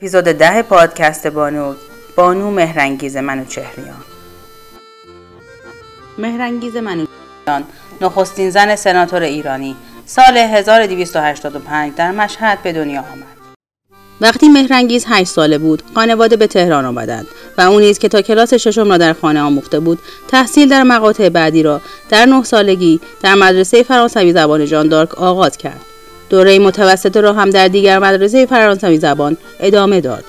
اپیزود ده پادکست بانو بانو مهرنگیز منوچهریان مهرنگیز منوچهریان نخستین زن سناتور ایرانی سال 1285 در مشهد به دنیا آمد. وقتی مهرنگیز هشت ساله بود خانواده به تهران آمدند و او نیز که تا کلاس ششم را در خانه آموخته بود تحصیل در مقاطع بعدی را در نه سالگی در مدرسه فرانسوی زبان جان دارک آغاز کرد. دوره متوسطه را هم در دیگر مدرسه فرانسوی زبان ادامه داد.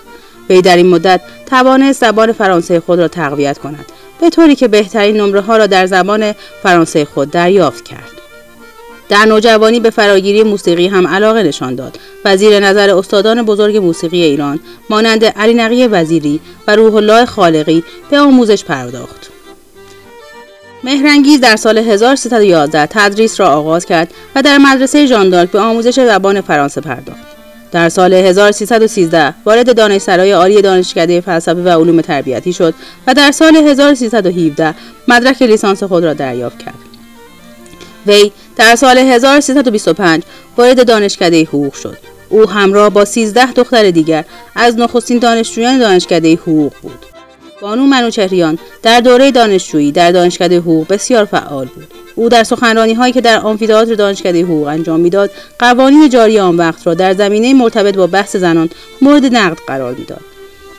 وی در این مدت توانست زبان فرانسه خود را تقویت کند به طوری که بهترین نمره ها را در زبان فرانسه خود دریافت کرد. در نوجوانی به فراگیری موسیقی هم علاقه نشان داد و زیر نظر استادان بزرگ موسیقی ایران مانند علی نقی وزیری و روح الله خالقی به آموزش پرداخت. مهرنگیز در سال 1311 تدریس را آغاز کرد و در مدرسه ژاندارک به آموزش زبان فرانسه پرداخت. در سال 1313 وارد دانشسرای عالی دانشکده فلسفه و علوم تربیتی شد و در سال 1317 مدرک لیسانس خود را دریافت کرد. وی در سال 1325 وارد دانشکده حقوق شد. او همراه با 13 دختر دیگر از نخستین دانشجویان دانشکده حقوق بود. بانو منوچهریان در دوره دانشجویی در دانشکده حقوق بسیار فعال بود. او در سخنرانی هایی که در آمفی‌تئاتر دانشکده حقوق انجام می‌داد قوانین جاری آن وقت را در زمینه مرتبط با بحث زنان مورد نقد قرار می‌داد.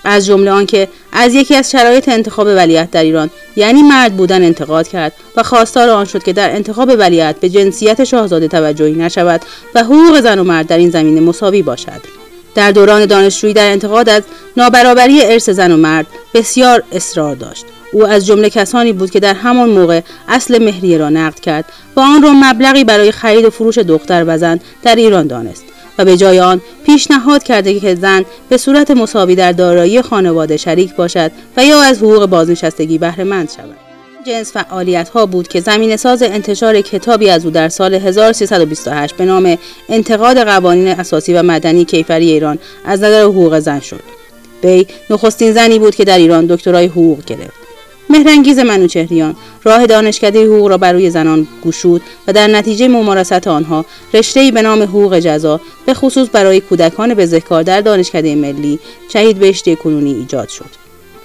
از جمله آنکه از یکی از شرایط انتخاب ولیعت در ایران یعنی مرد بودن انتقاد کرد و خواستار آن شد که در انتخاب ولیعت به جنسیت شاهزاده توجهی نشود و حقوق زن و مرد در این زمینه مساوی باشد. در دوران دانشجویی در انتقاد از نابرابری ارث زن و مرد بسیار اصرار داشت. او از جمله کسانی بود که در همان موقع اصل مهریه را نقد کرد و آن را مبلغی برای خرید و فروش دختر و زن در ایران دانست و به جای آن پیشنهاد کرده که زن به صورت مساوی در دارایی خانواده شریک باشد و یا از حقوق بازنشستگی بهره مند شود. جنس فعالیت ها بود که زمین ساز انتشار کتابی از او در سال 1328 به نام انتقاد قوانین اساسی و مدنی کیفری ایران از نظر حقوق زن شد. وی نخستین زنی بود که در ایران دکترای حقوق گرفت. مهرنگیز منوچهریان راه دانشکده حقوق را بر روی زنان گشود و در نتیجه ممارست آنها رشته‌ای به نام حقوق جزا به خصوص برای کودکان بزهکار در دانشکده ملی شهید بهشتی کنونی ایجاد شد.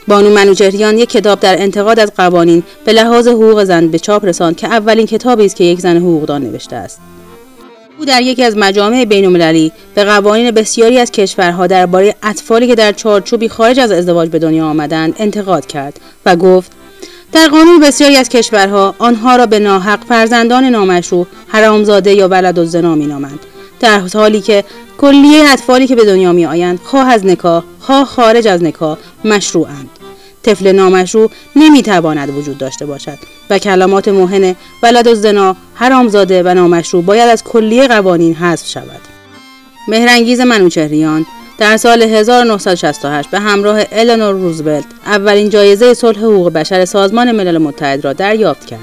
بانو منوچهریان یک کتاب در انتقاد از قوانین به لحاظ حقوق زن به چاپ رساند که اولین کتابی است که یک زن حقوقدان نوشته است. او در یکی از مجامع بینالمللی به قوانین بسیاری از کشورها درباره اطفالی که در چارچوبی خارج از ازدواج به دنیا آمدند انتقاد کرد و گفت در قانون بسیاری از کشورها آنها را به ناحق فرزندان نامشروع حرامزاده یا ولد الزنا مینامند. در حالی که کلیه اطفالی که به دنیا می آیند خواه از نکاح خواه خارج از نکاح مشروعند. طفل نامشروع نمی‌تواند وجود داشته باشد و کلمات مهن ولد و زنا حرامزاده و نامشروع باید از کلیه قوانین حذف شود. مهرنگیز منوچهریان در سال 1968 به همراه الانور روزولت اولین جایزه صلح حقوق بشر سازمان ملل متحد را دریافت کرد.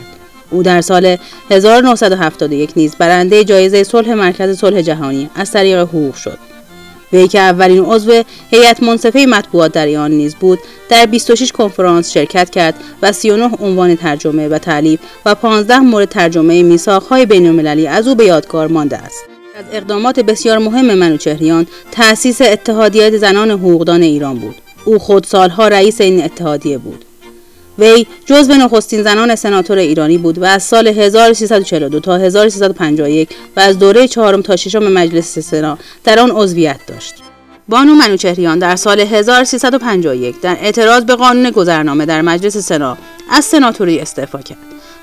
او در سال 1971 نیز برنده جایزه صلح مرکز صلح جهانی از طریق حقوق شد. وی که اولین عضو هیئت منصفه مطبوعات در ایران نیز بود در 26 کنفرانس شرکت کرد و 39 عنوان ترجمه و تعلیف و 15 مورد ترجمه میثاقهای بینالمللی از او به یادگار مانده است. از اقدامات بسیار مهم منوچهریان تأسیس اتحادیه زنان حقوقدان ایران بود. او خود سالها رئیس این اتحادیه بود. وی جزو نخستین زنان سناتور ایرانی بود و از سال 1342 تا 1351 و از دوره چهارم تا ششم مجلس سنا در آن عضویت داشت. بانو منوچهریان در سال 1351 در اعتراض به قانون گذرنامه در مجلس سنا از سناتوری استعفا کرد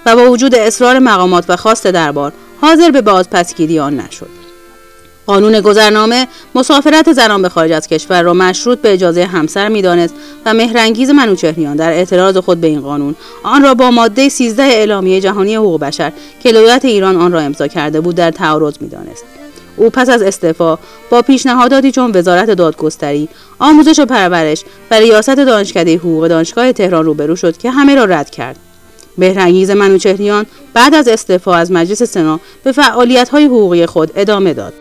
و با وجود اصرار مقامات و خواست دربار حاضر به بازپسگیری آن نشد. قانون گذرنامه مسافرت زنان به خارج از کشور را مشروط به اجازه همسر می‌دانست و مهرنگیز منوچهریان در اعتراض خود به این قانون آن را با ماده 13 اعلامیه جهانی حقوق بشر که دولت ایران آن را امضا کرده بود در تعارض می‌دانست. او پس از استعفا با پیشنهاداتی چون وزارت دادگستری آموزش و پرورش و ریاست دانشکده حقوق دانشگاه تهران روبرو شد که همه را رد کرد. بهرنگیز منوچهریان بعد از استعفا از مجلس سنا به فعالیت های حقوقی خود ادامه داد.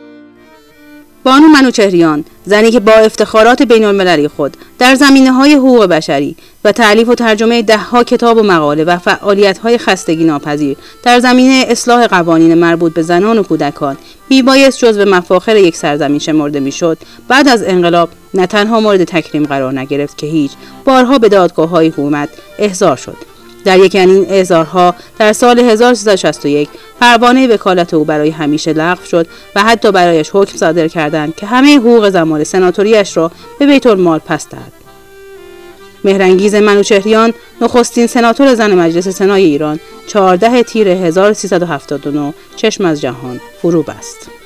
بانو منوچهریان زنی که با افتخارات بین المللی خود در زمینه های حقوق بشری و تعلیف و ترجمه دهها کتاب و مقاله و فعالیت های خستگی ناپذیر در زمینه اصلاح قوانین مربوط به زنان و کودکان میبایست به مفاخر یک سرزمین شمرده می‌شد. بعد از انقلاب نه تنها مورد تکریم قرار نگرفت که هیچ بارها به دادگاه های حکومت احضار شد. در یکی این اعزارها در سال 1361 پروانه وکالت او برای همیشه لغو شد و حتی برایش حکم صادر کردند که همه حقوق زمان سناتوریش را به بیت المال پس دهد. مهرنگیز منوچهریان نخستین سناتور زن مجلس سنای ایران 14 تیر 1379 چشم از جهان فرو بست.